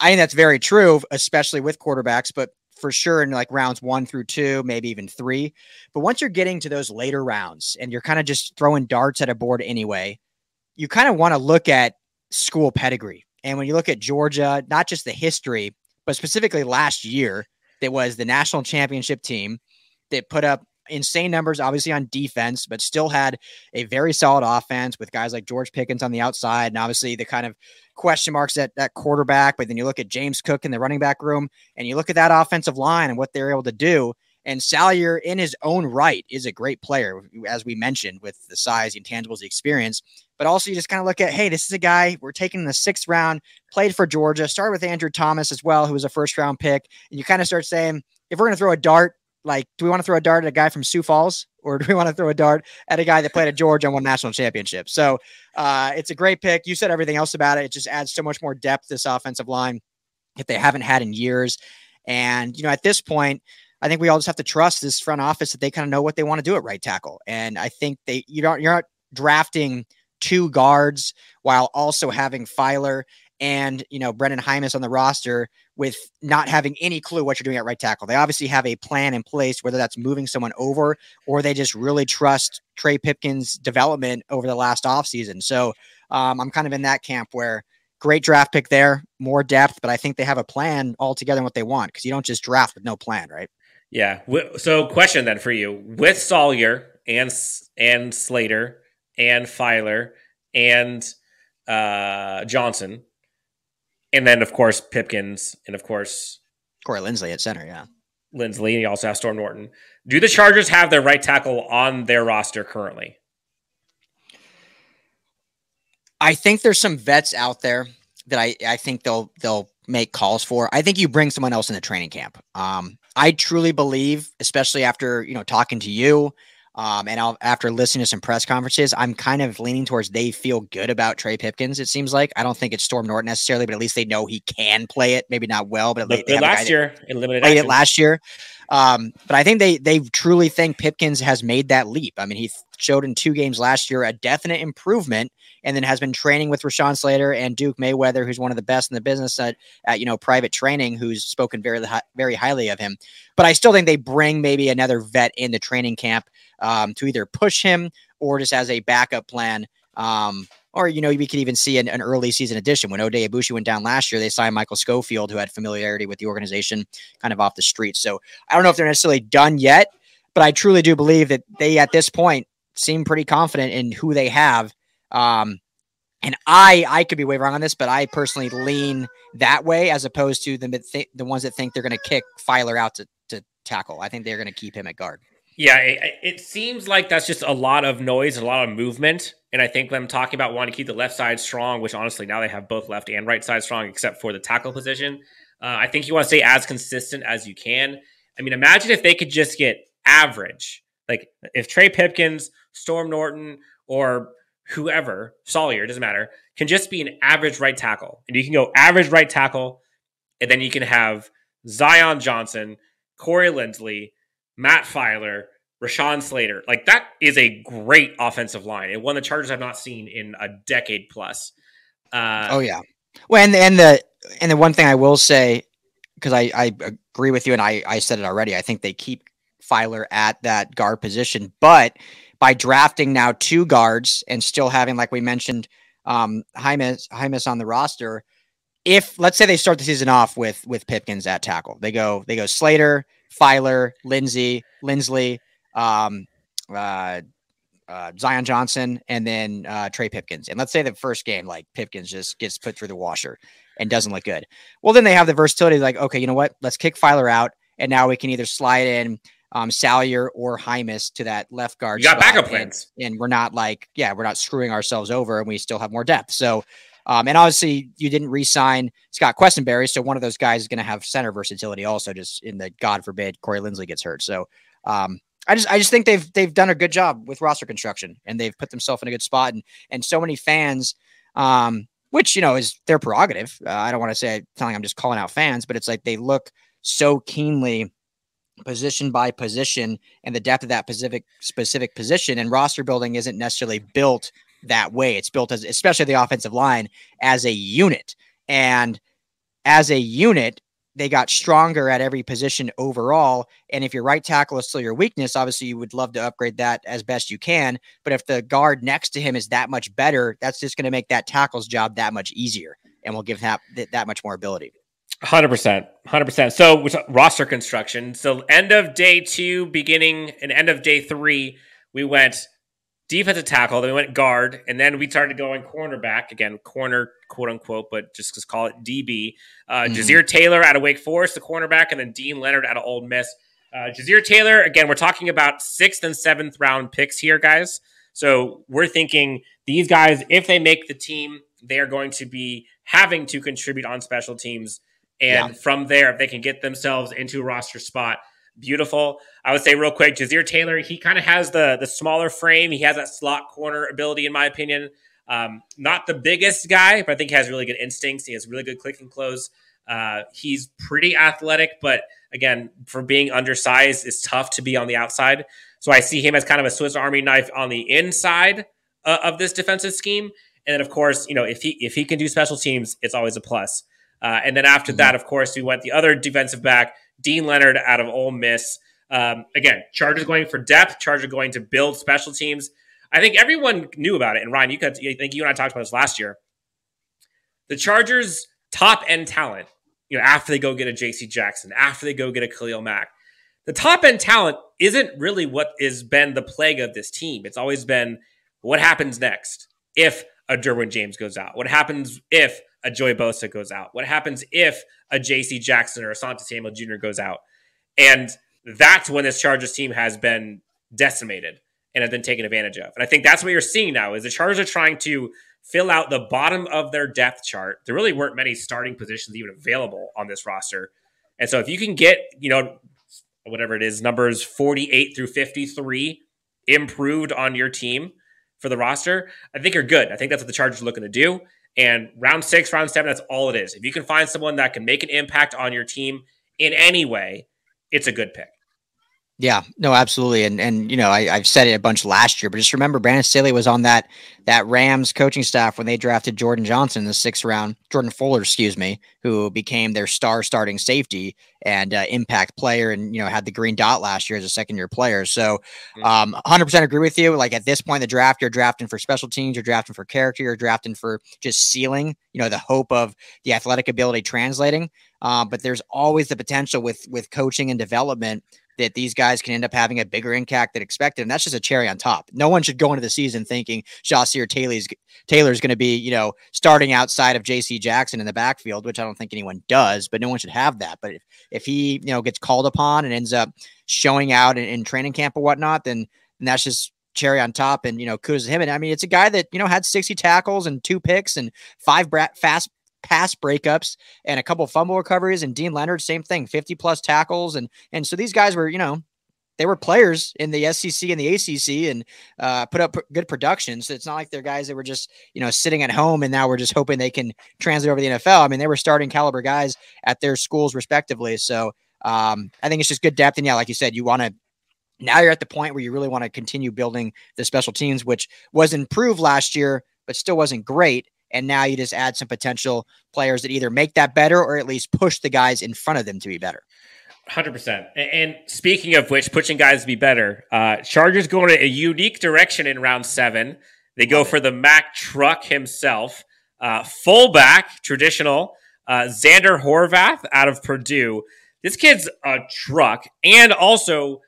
I think that's very true, especially with quarterbacks, but for sure in like rounds one through two, maybe even three. But once you're getting to those later rounds and you're kind of just throwing darts at a board anyway, you kind of want to look at school pedigree. And when you look at Georgia, not just the history, but specifically last year, that was the national championship team that put up insane numbers, obviously on defense, but still had a very solid offense with guys like George Pickens on the outside, and obviously the kind of question marks at that quarterback. But then you look at James Cook in the running back room, and you look at that offensive line and what they're able to do. And Salyer, in his own right, is a great player, as we mentioned, with the size, the intangibles, the experience. But also, you just kind of look at, hey, this is a guy we're taking in the sixth round, played for Georgia, started with Andrew Thomas as well, who was a first round pick. And you kind of start saying, if we're going to throw a dart like, do we want to throw a dart at a guy from Sioux Falls or do we want to throw a dart at a guy that played at Georgia and won national championship? So uh, it's a great pick. You said everything else about it. It just adds so much more depth this offensive line that they haven't had in years. And, you know, at this point, I think we all just have to trust this front office that they kind of know what they want to do at right tackle. And I think they, you don't, you're not drafting two guards while also having Feiler and you know Brenden Jaimes on the roster with not having any clue what you're doing at right tackle. They obviously have a plan in place, whether that's moving someone over or they just really trust Trey Pipkins' development over the last offseason. So um, I'm kind of in that camp where great draft pick there, more depth, but I think they have a plan altogether in what they want because you don't just draft with no plan, right? Yeah. So, question then for you with Salyer and and Slater and Feiler and uh, Johnson, and then of course Pipkins, and of course Corey Linsley at center. Yeah, Linsley. And you also have Storm Norton. Do the Chargers have their right tackle on their roster currently? I think there's some vets out there that I, I think they'll they'll make calls for. I think you bring someone else in the training camp. Um, I truly believe, especially after you know talking to you, um, and I'll, after listening to some press conferences, I'm kind of leaning towards they feel good about Trey Pipkins. It seems like I don't think it's Storm Norton necessarily, but at least they know he can play it. Maybe not well, but at least they, they last year played action. it last year. Um, but I think they they truly think Pipkins has made that leap. I mean, he showed in two games last year a definite improvement, and then has been training with Rashawn Slater and Duke Manyweather, who's one of the best in the business at, at you know private training, who's spoken very very highly of him. But I still think they bring maybe another vet in the training camp um, to either push him or just as a backup plan. Um, or, you know, we could even see an, an early season addition. When Oday Aboushi went down last year, they signed Michael Schofield, who had familiarity with the organization kind of off the street. So I don't know if they're necessarily done yet, but I truly do believe that they, at this point, seem pretty confident in who they have. Um, and I, I could be way wrong on this, but I personally lean that way as opposed to the the ones that think they're going to kick Feiler out to, to tackle. I think they're going to keep him at guard. Yeah, it, it, seems like that's just a lot of noise, and a lot of movement. And I think them talking about wanting to keep the left side strong, which honestly now they have both left and right side strong, except for the tackle position. Uh, I think you want to stay as consistent as you can. I mean, imagine if they could just get average, like if Trey Pipkins, Storm Norton, or whoever, Salyer, doesn't matter, can just be an average right tackle. And you can go average right tackle, and then you can have Zion Johnson, Corey Linsley, Matt Feiler, Rashawn Slater. Like that is a great offensive line and one the Chargers have not seen in a decade plus. Uh, oh yeah. Well, and and the and the one thing I will say because I I agree with you and I I said it already. I think they keep Feiler at that guard position, but by drafting now two guards and still having like we mentioned um Jaimes Jaimes on the roster, if let's say they start the season off with with Pipkins at tackle, they go they go Slater, Feiler, Lindsay, Linsley, um, uh, uh, Zion Johnson, and then uh, Trey Pipkins. And let's say the first game, like Pipkins just gets put through the washer and doesn't look good. Well, then they have the versatility, like, okay, you know what? Let's kick Feiler out, and now we can either slide in um, Salyer or Jaimes to that left guard. You got backup plans, and, and, we're not like, yeah, we're not screwing ourselves over, and we still have more depth. So. Um, and obviously, you didn't re-sign Scott Quessenberry, so one of those guys is going to have center versatility also. Just in the God forbid Corey Linsley gets hurt. So um, I just I just think they've they've done a good job with roster construction and they've put themselves in a good spot and and so many fans um which you know is their prerogative. Uh, I don't want to say telling I'm just calling out fans, but it's like they look so keenly position by position and the depth of that specific specific position and roster building isn't necessarily built that way. It's built as especially the offensive line as a unit. And as a unit, they got stronger at every position overall. And if your right tackle is still your weakness, obviously you would love to upgrade that as best you can. But if the guard next to him is that much better, that's just going to make that tackle's job that much easier and will give that that much more ability. Hundred percent, hundred percent. So with roster construction. So end of day two, beginning and end of day three, we went defensive tackle, then we went guard, and then we started going cornerback again, corner quote unquote, but just just call it DB. Uh, mm-hmm. Ja'Sir Taylor out of Wake Forest, the cornerback, and then Deane Leonard out of Ole Miss. Uh, Ja'Sir Taylor, again, we're talking about sixth and seventh round picks here, guys. So we're thinking these guys, if they make the team, they are going to be having to contribute on special teams. And yeah. from there, if they can get themselves into a roster spot, beautiful. I would say real quick, Ja'Sir Taylor, he kind of has the the smaller frame. He has that slot corner ability, in my opinion. Um, not the biggest guy, but I think he has really good instincts. He has really good click and close. Uh, he's pretty athletic, but again, for being undersized, it's tough to be on the outside. So I see him as kind of a Swiss Army knife on the inside uh, of this defensive scheme. And then, of course, you know, if he if he can do special teams, it's always a plus. Uh, and then after mm-hmm. that, of course, we went the other defensive back, Deane Leonard out of Ole Miss. Um, again, Chargers going for depth. Chargers going to build special teams. I think everyone knew about it. And Ryan, you could, I think you and I talked about this last year. the Chargers' top end talent, you know, after they go get a J.C. Jackson, after they go get a Khalil Mack, the top end talent isn't really what has been the plague of this team. It's always been what happens next if a Derwin James goes out? What happens if a Joey Bosa goes out? What happens if a J.C. Jackson or a Asante Samuel Jr. goes out? And that's when this Chargers team has been decimated and have been taken advantage of. And I think that's what you're seeing now is the Chargers are trying to fill out the bottom of their depth chart. There really weren't many starting positions even available on this roster. And so if you can get, you know, whatever it is, numbers 48 through 53 improved on your team for the roster, I think you're good. I think that's what the Chargers are looking to do. And round six, round seven, that's all it is. If you can find someone that can make an impact on your team in any way, it's a good pick. Yeah, no, absolutely, and and you know I, have said it a bunch last year, but just remember Brandon Staley was on that that Rams coaching staff when they drafted Jordan Johnson in the sixth round, Jordan Fuller, excuse me, who became their star starting safety and uh, impact player, and you know had the green dot last year as a second year player. So, um, 100% agree with you. Like at this point in the draft, you're drafting for special teams, you're drafting for character, you're drafting for just ceiling. You know the hope of the athletic ability translating. Um, but there's always the potential with with coaching and development that these guys can end up having a bigger impact than expected. And that's just a cherry on top. No one should go into the season thinking Ja'Sir Taylor's Taylor's going to be, you know, starting outside of JC Jackson in the backfield, which I don't think anyone does, but no one should have that. But if, if he, you know, gets called upon and ends up showing out in, in training camp or whatnot, then, then that's just cherry on top and you know kudos to him and i mean it's a guy that you know had 60 tackles and two picks and five bra- fast pass breakups and a couple fumble recoveries. And Deane Leonard, same thing, 50 plus tackles. And and so these guys were, you know, they were players in the SEC and the ACC and uh, put up good production. So it's not like they're guys that were just, you know, sitting at home and now we're just hoping they can translate over the NFL. I mean, they were starting caliber guys at their schools respectively. So um, I think it's just good depth. And yeah, like you said, you want to now you're at the point where you really want to continue building the special teams, which was improved last year, but still wasn't great. And now you just add some potential players that either make that better or at least push the guys in front of them to be better. 100%. And speaking of which, pushing guys to be better, uh, Chargers going in a unique direction in round seven. They go for the Mack truck himself, uh, fullback, traditional, uh, Zander Horvath out of Purdue. This kid's a truck and also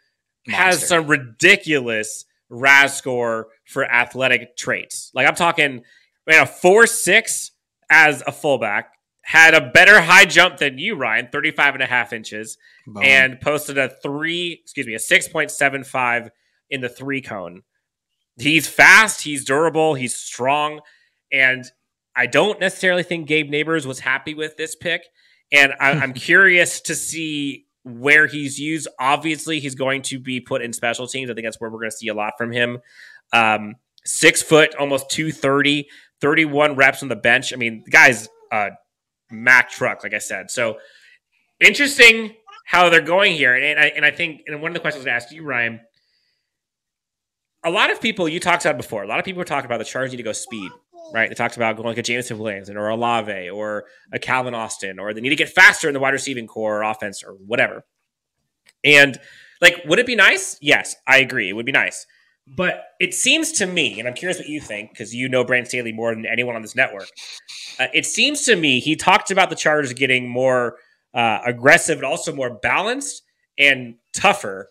Monster. has some ridiculous RAS score for athletic traits. Like I'm talking ran a four six as a fullback, had a better high jump than you, Ryan, 35 and a half inches, and posted a three, excuse me, a 6.75 in the three cone. He's fast, he's durable, he's strong, and I don't necessarily think Gabe Nabers was happy with this pick. And I, (laughs) I'm curious to see where he's used. Obviously, he's going to be put in special teams. I think that's where we're going to see a lot from him. Um, six foot, almost 230, 31 reps on the bench. I mean, the guy's a Mack truck, like I said. So interesting how they're going here. And I, and I think, and one of the questions I asked you, Ryan, a lot of people, you talked about before, a lot of people were talking about the Chargers need to go speed, right? They talked about going like a Jameson Williams or Olave or a Calvin Austin, or they need to get faster in the wide receiving core or offense or whatever. And like, would it be nice? Yes, I agree. It would be nice. But it seems to me, and I'm curious what you think because you know Brand Staley more than anyone on this network. Uh, it seems to me he talked about the Chargers getting more uh, aggressive and also more balanced and tougher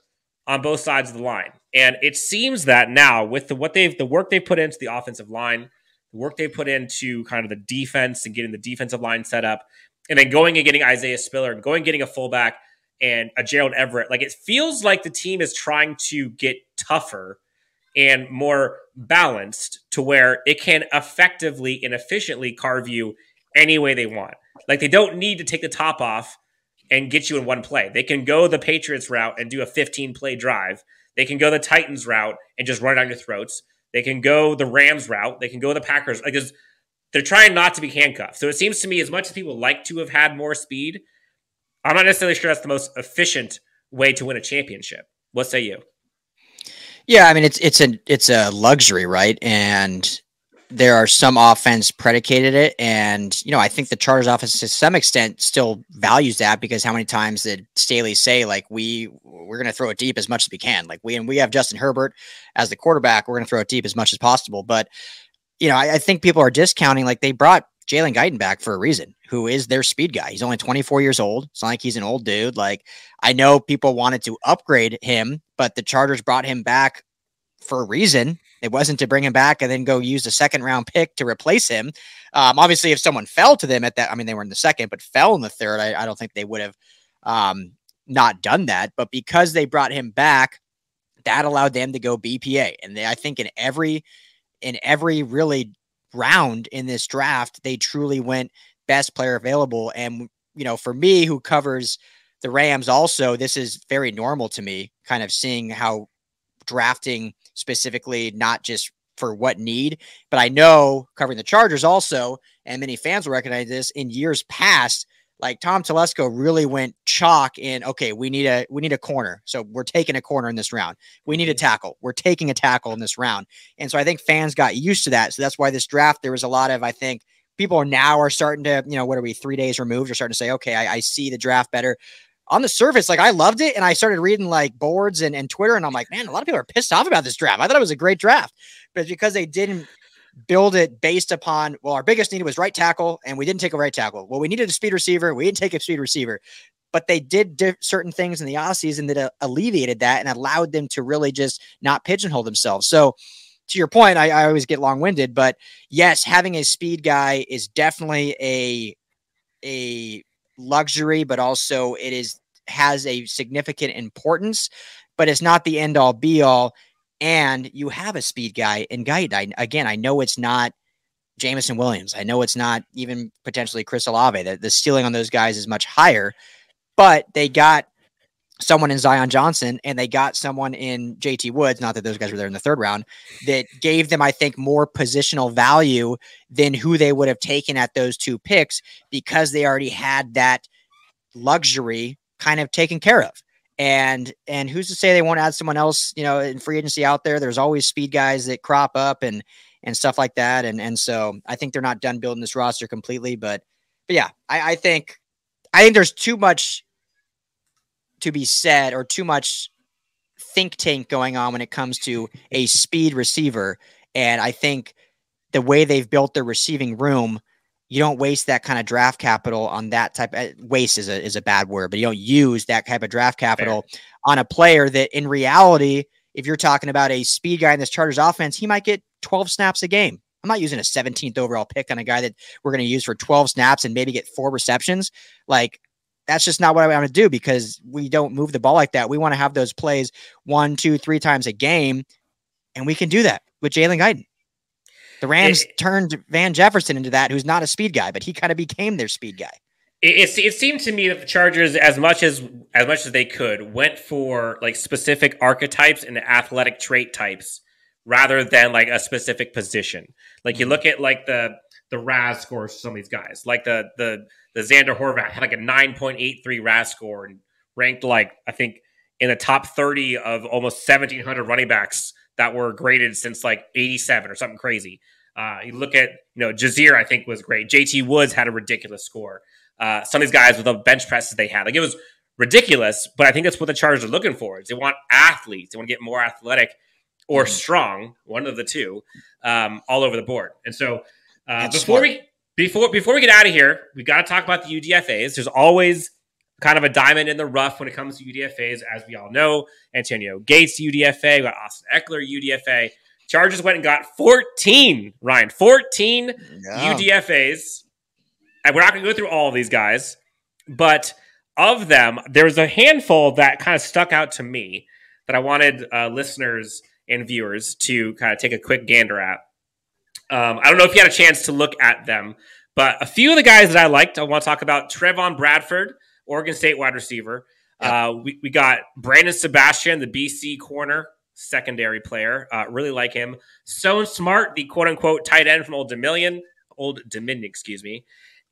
on both sides of the line. And it seems that now with the what they've the work they've put into the offensive line, the work they put into kind of the defense and getting the defensive line set up, and then going and getting Isaiah Spiller and going and getting a fullback and a Gerald Everett, like it feels like the team is trying to get tougher and more balanced to where it can effectively and efficiently carve you any way they want. Like they don't need to take the top off and get you in one play. They can go the Patriots route and do a 15 play drive. They can go the Titans route and just run it down your throats. They can go the Rams route. They can go the Packers. Like they're trying not to be handcuffed. So it seems to me, as much as people like to have had more speed, I'm not necessarily sure that's the most efficient way to win a championship. What say you? Yeah, I mean it's it's a it's a luxury, right? And there are some offense predicated it, and you know I think the Chargers offense to some extent still values that because how many times did Staley say like we we're going to throw it deep as much as we can, like we and we have Justin Herbert as the quarterback, we're going to throw it deep as much as possible, but you know, I, I, think people are discounting. Like they brought Jalen Guyton back for a reason, who is their speed guy. He's only 24 years old. It's not like he's an old dude. Like I know people wanted to upgrade him, but the Chargers brought him back for a reason. It wasn't to bring him back and then go use a second round pick to replace him. Um, obviously, if someone fell to them at that, I mean, they were in the second, but fell in the third, I, I don't think they would have um, not done that. But because they brought him back, that allowed them to go BPA. And they, I think in every in every really round in this draft, they truly went best player available. And you know, for me, who covers the Rams, also this is very normal to me, kind of seeing how drafting specifically, not just for what need, but I know covering the Chargers also, and many fans will recognize this in years past like Tom Telesco really went chalk in okay, we need a we need a corner. So we're taking a corner in this round. We need a mm-hmm. tackle. We're taking a tackle in this round. And so I think fans got used to that. So that's why this draft there was a lot of I think people are now are starting to, you know, what are we 3 days removed are starting to say, okay, I, I see the draft better. On the surface, like I loved it, and I started reading like boards and, and Twitter, and I'm like, man, a lot of people are pissed off about this draft. I thought it was a great draft, but because they didn't build it based upon well, our biggest need was right tackle, and we didn't take a right tackle. Well, we needed a speed receiver, we didn't take a speed receiver. But they did di- certain things in the offseason that uh, alleviated that and allowed them to really just not pigeonhole themselves. So, to your point, I, I always get long winded, but yes, having a speed guy is definitely a a luxury, but also it is has a significant importance, but it's not the end all be all and you have a speed guy in Guyton. I, again, I know it's not Jameson Williams. I know it's not even potentially Chris Olave. The, the ceiling on those guys is much higher, but they got someone in Zion Johnson and they got someone in JT Woods. Not that those guys were there in the third round, that gave them, I think, more positional value than who they would have taken at those two picks because they already had that luxury kind of taken care of. And and who's to say they won't add someone else, you know, in free agency out there? There's always speed guys that crop up and and stuff like that. And and so I think they're not done building this roster completely, but but yeah, I, I think I think there's too much to be said or too much think tank going on when it comes to a speed receiver. And I think the way they've built their receiving room you don't waste that kind of draft capital on that type of waste is a is a bad word, but you don't use that type of draft capital Fair. on a player that in reality, if you're talking about a speed guy in this Chargers offense, he might get 12 snaps a game. I'm not using a 17th overall pick on a guy that we're going to use for 12 snaps and maybe get four receptions. Like that's just not what I want to do because we don't move the ball like that. We want to have those plays one, two, three times a game, and we can do that with Jalen Guyton. The Rams it, turned Van Jefferson into that, who's not a speed guy, but he kind of became their speed guy. It, it, it seemed to me that the Chargers, as much as as much as they could, went for like specific archetypes and athletic trait types rather than like a specific position. Like you mm-hmm. look at like the the RAS scores for some of these guys, like the the the Zander Horvath had like a nine point eight three RAS score and ranked like I think in the top thirty of almost seventeen hundred running backs that were graded since like 87 or something crazy. Uh, you look at, you know, Ja'Sir, I think was great. JT Woods had a ridiculous score. Uh, some of these guys with the bench presses they had, like it was ridiculous, but I think that's what the Chargers are looking for. Is they want athletes, they want to get more athletic or mm-hmm. strong, one of the two, um, all over the board. And so uh, before smart. we before before we get out of here, we got to talk about the UDFA's. There's always kind of a diamond in the rough when it comes to UDFA's, as we all know. Antonio Gates UDFA, we got Austin Ekeler UDFA. Chargers went and got 14, Ryan, 14 yeah. UDFAs. And we're not going to go through all of these guys, but of them, there was a handful that kind of stuck out to me that I wanted uh, listeners and viewers to kind of take a quick gander at. Um, I don't know if you had a chance to look at them, but a few of the guys that I liked, I want to talk about Trevon Bradford, Oregon State wide receiver. Uh, we, we got Brandon Sebastian, the BC corner, secondary player. Uh, really like him. Stone Smart, the quote unquote tight end from Old Dominion, Old Dominion, excuse me.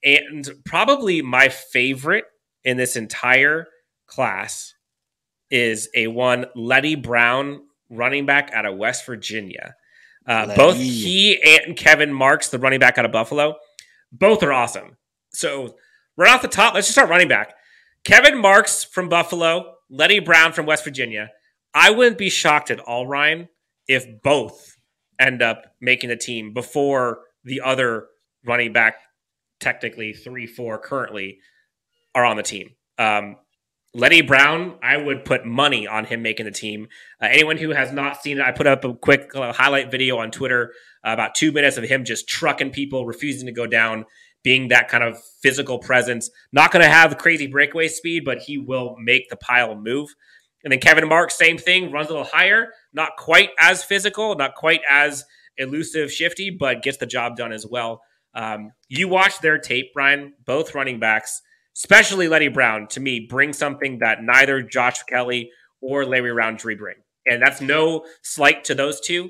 And probably my favorite in this entire class is a one Leddie Brown running back out of West Virginia. Uh, both he and Kevin Marks, the running back out of Buffalo, both are awesome. So right off the top, let's just start running back. Kevin Marks from Buffalo, Leddie Brown from West Virginia. I wouldn't be shocked at all, Ryan, if both end up making the team before the other running back technically three, four currently are on the team. Um, Leddie Brown, I would put money on him making the team. Uh, anyone who has not seen it, I put up a quick uh, highlight video on Twitter, uh, about two minutes of him just trucking people, refusing to go down, being that kind of physical presence. Not going to have crazy breakaway speed, but he will make the pile move. And then Kevin Marks, same thing, runs a little higher, not quite as physical, not quite as elusive, shifty, but gets the job done as well. Um, you watch their tape, Brian, both running backs especially Leddie Brown, to me, bring something that neither Josh Kelley or Larry Rountree bring. And that's no slight to those two.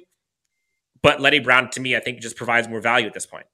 But Leddie Brown, to me, I think just provides more value at this point.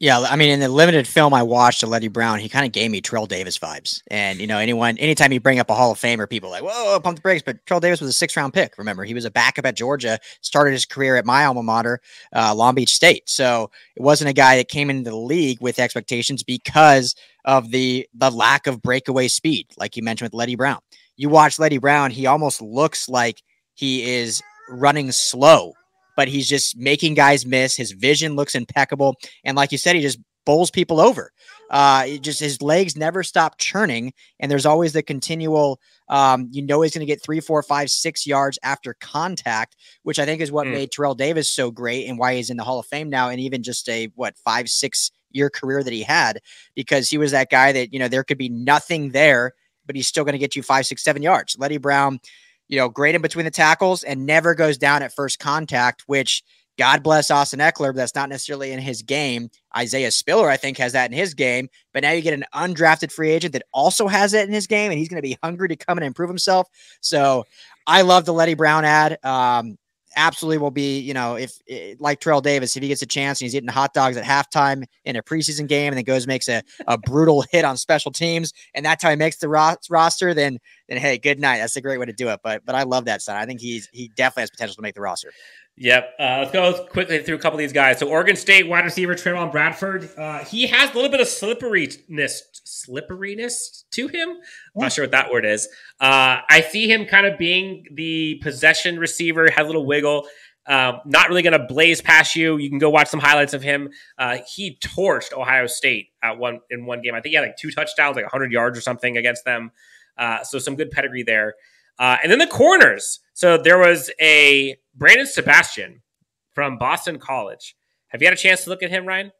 Yeah, I mean, in the limited film I watched of Leddie Brown, he kind of gave me Terrell Davis vibes. And you know, anyone, anytime you bring up a Hall of Famer, people like, "Whoa, pump the brakes!" But Terrell Davis was a six-round pick. Remember, he was a backup at Georgia, started his career at my alma mater, uh, Long Beach State. So it wasn't a guy that came into the league with expectations because of the the lack of breakaway speed, like you mentioned with Leddie Brown. You watch Leddie Brown; he almost looks like he is running slow but he's just making guys miss. His vision looks impeccable. And like you said, he just bowls people over. Uh, just his legs never stop churning, and there's always the continual. Um, you know, he's going to get three, four, five, six yards after contact, which I think is what mm. made Terrell Davis so great and why he's in the Hall of Fame now, and even just a what five, six year career that he had, because he was that guy that you know there could be nothing there, but he's still going to get you five, six, seven yards. Leddie Brown you know, great in between the tackles and never goes down at first contact, which God bless Austin Ekeler, but that's not necessarily in his game. Isaiah Spiller, I think, has that in his game. But now you get an undrafted free agent that also has it in his game, and he's going to be hungry to come and improve himself. So I love the Leddie Brown ad. Um, absolutely will be, you know, if eh, like Terrell Davis, if he gets a chance and he's eating hot dogs at halftime in a preseason game and then goes makes a, a brutal (laughs) hit on special teams and that's how he makes the ro- roster, then then hey, good night. That's a great way to do it. But but I love that son. I think he's he definitely has potential to make the roster. Yep. Uh, let's go quickly through a couple of these guys. So Oregon State wide receiver Trevon Bradford. Uh, he has a little bit of slipperiness, slipperiness to him. I'm not sure what that word is. Uh, I see him kind of being the possession receiver, has a little wiggle. Um, not really going to blaze past you. You can go watch some highlights of him. Uh, he torched Ohio State at one in one game. I think he had like two touchdowns, like 100 yards or something against them. Uh, so some good pedigree there. Uh, and then the corners. So there was a Brandon Sebastian from Boston College. Have you had a chance to look at him, Ryan?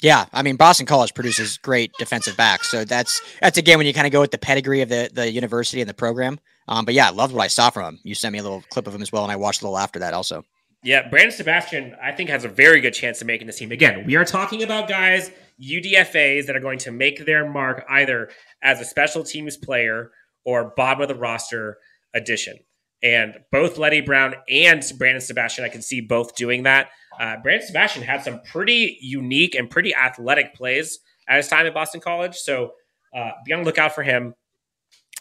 Yeah, I mean Boston College produces great defensive backs, so that's that's again when you kind of go with the pedigree of the the university and the program. Um, but yeah, I loved what I saw from him. You sent me a little clip of him as well, and I watched a little after that also. Yeah, Brandon Sebastian, I think has a very good chance of making this team. Again, we are talking about guys UDFA's that are going to make their mark either as a special teams player or bottom of the roster addition. And both Leddie Brown and Brandon Sebastian, I can see both doing that. Uh, Brandon Sebastian had some pretty unique and pretty athletic plays at his time at Boston College. So uh, be on the lookout for him.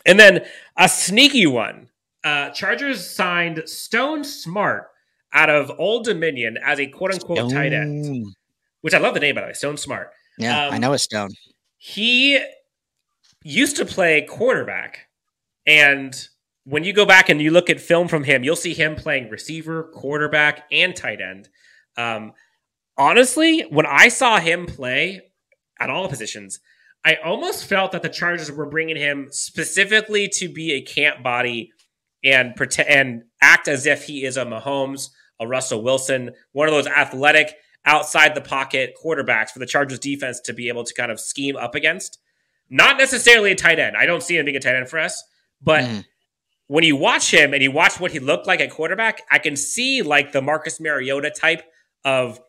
And then a sneaky one. Uh, Chargers signed Stone Smart out of Old Dominion as a quote unquote Stone. tight end, which I love the name, by the way, Stone Smart. Yeah, um, I know a Stone. He used to play quarterback. And when you go back and you look at film from him, you'll see him playing receiver, quarterback, and tight end. Um, honestly, when I saw him play at all positions, I almost felt that the Chargers were bringing him specifically to be a camp body and pretend and act as if he is a Mahomes, a Russell Wilson, one of those athletic outside the pocket quarterbacks for the Chargers defense to be able to kind of scheme up against. Not necessarily a tight end. I don't see him being a tight end for us, but mm. When you watch him and you watch what he looked like at quarterback, I can see like the Marcus Mariota type of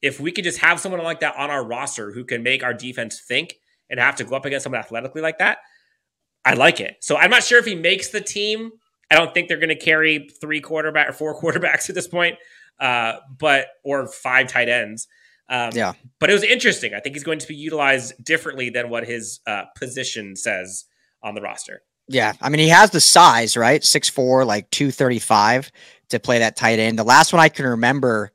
if we could just have someone like that on our roster who can make our defense think and have to go up against someone athletically like that, I like it. So I'm not sure if he makes the team. I don't think they're going to carry three quarterback or four (laughs) quarterbacks at this point, uh, but or five tight ends. Um, yeah, but it was interesting. I think he's going to be utilized differently than what his uh, position says on the roster. Yeah, I mean he has the size, right? Six four, like two thirty five to play that tight end. The last one I can remember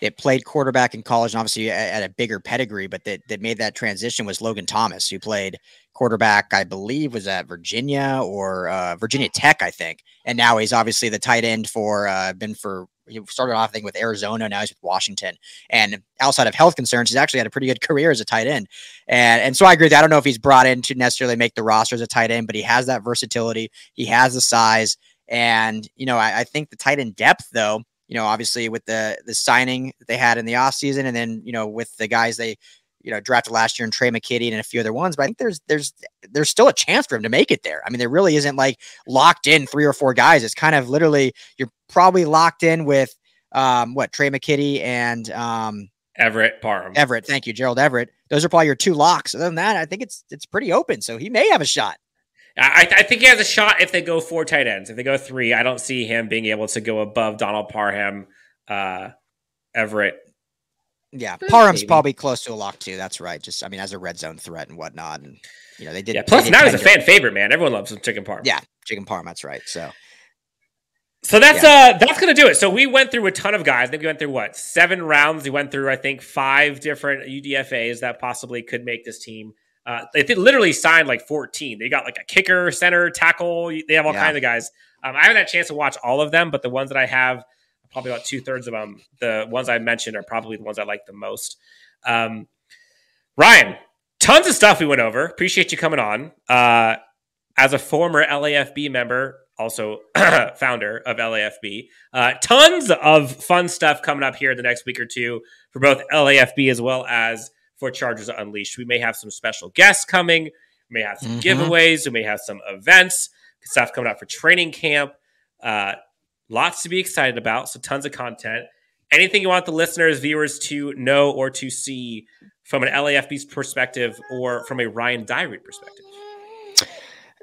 that played quarterback in college and obviously at, a bigger pedigree, but that, that made that transition was Logan Thomas, who played quarterback, I believe, was at Virginia or uh, Virginia Tech, I think. And now he's obviously the tight end for uh, been for he started off, I think, with Arizona. Now he's with Washington. And outside of health concerns, he's actually had a pretty good (laughs) career as a tight end. And and so I agree. With that. I don't know if he's brought in to necessarily make the roster as a tight end, but he has that versatility. He has the size. And you know, I, I think the tight end depth, though, you know, obviously with the the signing that they had in the offseason and then, you know, with the guys they you know, drafted last year and Tre' McKitty and a few other ones, but I think there's there's there's still a chance for him to make it there. I mean, there really isn't like locked in three or four guys. It's kind of literally you're probably locked in with um what Tre' McKitty and um Everett Parham. Everett, thank you, Gerald Everett. Those are probably your two locks. Other than that, I think it's it's pretty open. So he may have a shot. I, I think he has a shot if they go four tight ends. If they go three, I don't see him being able to go above Donald Parham, uh, Everett, yeah, Parham's Maybe. probably close to a lock too. That's right. Just I mean, as a red zone threat and whatnot, and you know they did. Yeah. Plus, did now he's a fan favorite, man. Everyone loves him, chicken parm. Yeah, chicken parm. That's right. So. So that's yeah. uh that's gonna do it. So we went through a ton of guys. I think we went through what seven rounds. We went through I think five different UDFA's that possibly could make this team. Uh, they literally signed like 14. They got like a kicker, center, tackle. They have all yeah. kinds of guys. Um, I haven't had a chance to watch all of them, but the ones that I have probably about two thirds of them, the ones I mentioned, are probably the ones I like the most. Um, Ryan, tons of stuff we went over. Appreciate you coming on. Uh, as a former LAFB member, also (clears throat) founder of LAFB, uh, tons of fun stuff coming up here in the next week or two for both LAFB as well as for Chargers Unleashed. We may have some special guests coming. We may have some mm-hmm. giveaways. We may have some events, stuff coming up for training camp. Uh, Lots to be excited about. So, tons of content. Anything you want the listeners, viewers to know or to see from an LAFB's perspective or from a Ryan Dyrud perspective?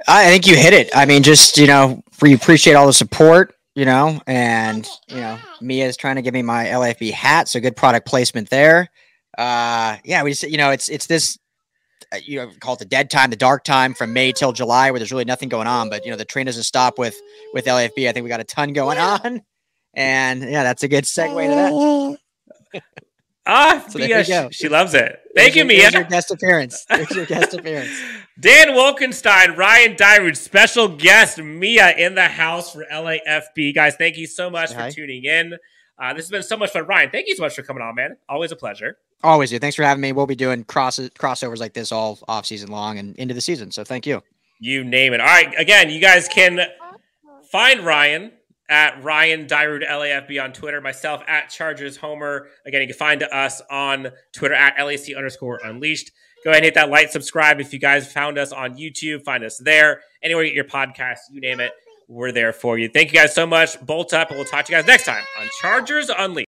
I think you hit it. I mean, just, you know, we appreciate all the support, you know, and, you know, Mia is trying to give me my LAFB hat. So, good product placement there. Uh, yeah, we just, you know, it's, it's this you know, call it the dead time, the dark time from May till July, where there's really nothing going on. But you know, the train doesn't stop with with LAFB. I think we got a ton going on, (laughs) and yeah, that's a good segue to that. (laughs) Ah, so Mia, she loves it. Thank there's you, Mia. your guest appearance. (laughs) There's your guest appearance. Dan Wolkenstein, Ryan Dyrud, special guest Mia in the house for LAFB. Guys, thank you so much Hi. for tuning in. Uh, this has been so much fun. Ryan, thank you so much for coming on, man. Always a pleasure. Always do. Thanks for having me. We'll be doing crosses crossovers like this all off season long and into the season. So thank you. You name it. All right. Again, you guys can find Ryan at Ryan Dyrud LAFB on Twitter, myself at Chargers Homer. Again, you can find us on Twitter at LAC underscore unleashed. Go ahead and hit that like, subscribe. If you guys found us on YouTube, find us there. Anywhere you get your podcast, you name it, we're there for you. Thank you guys so much. Bolt up, and we'll talk to you guys next time on Chargers Unleashed.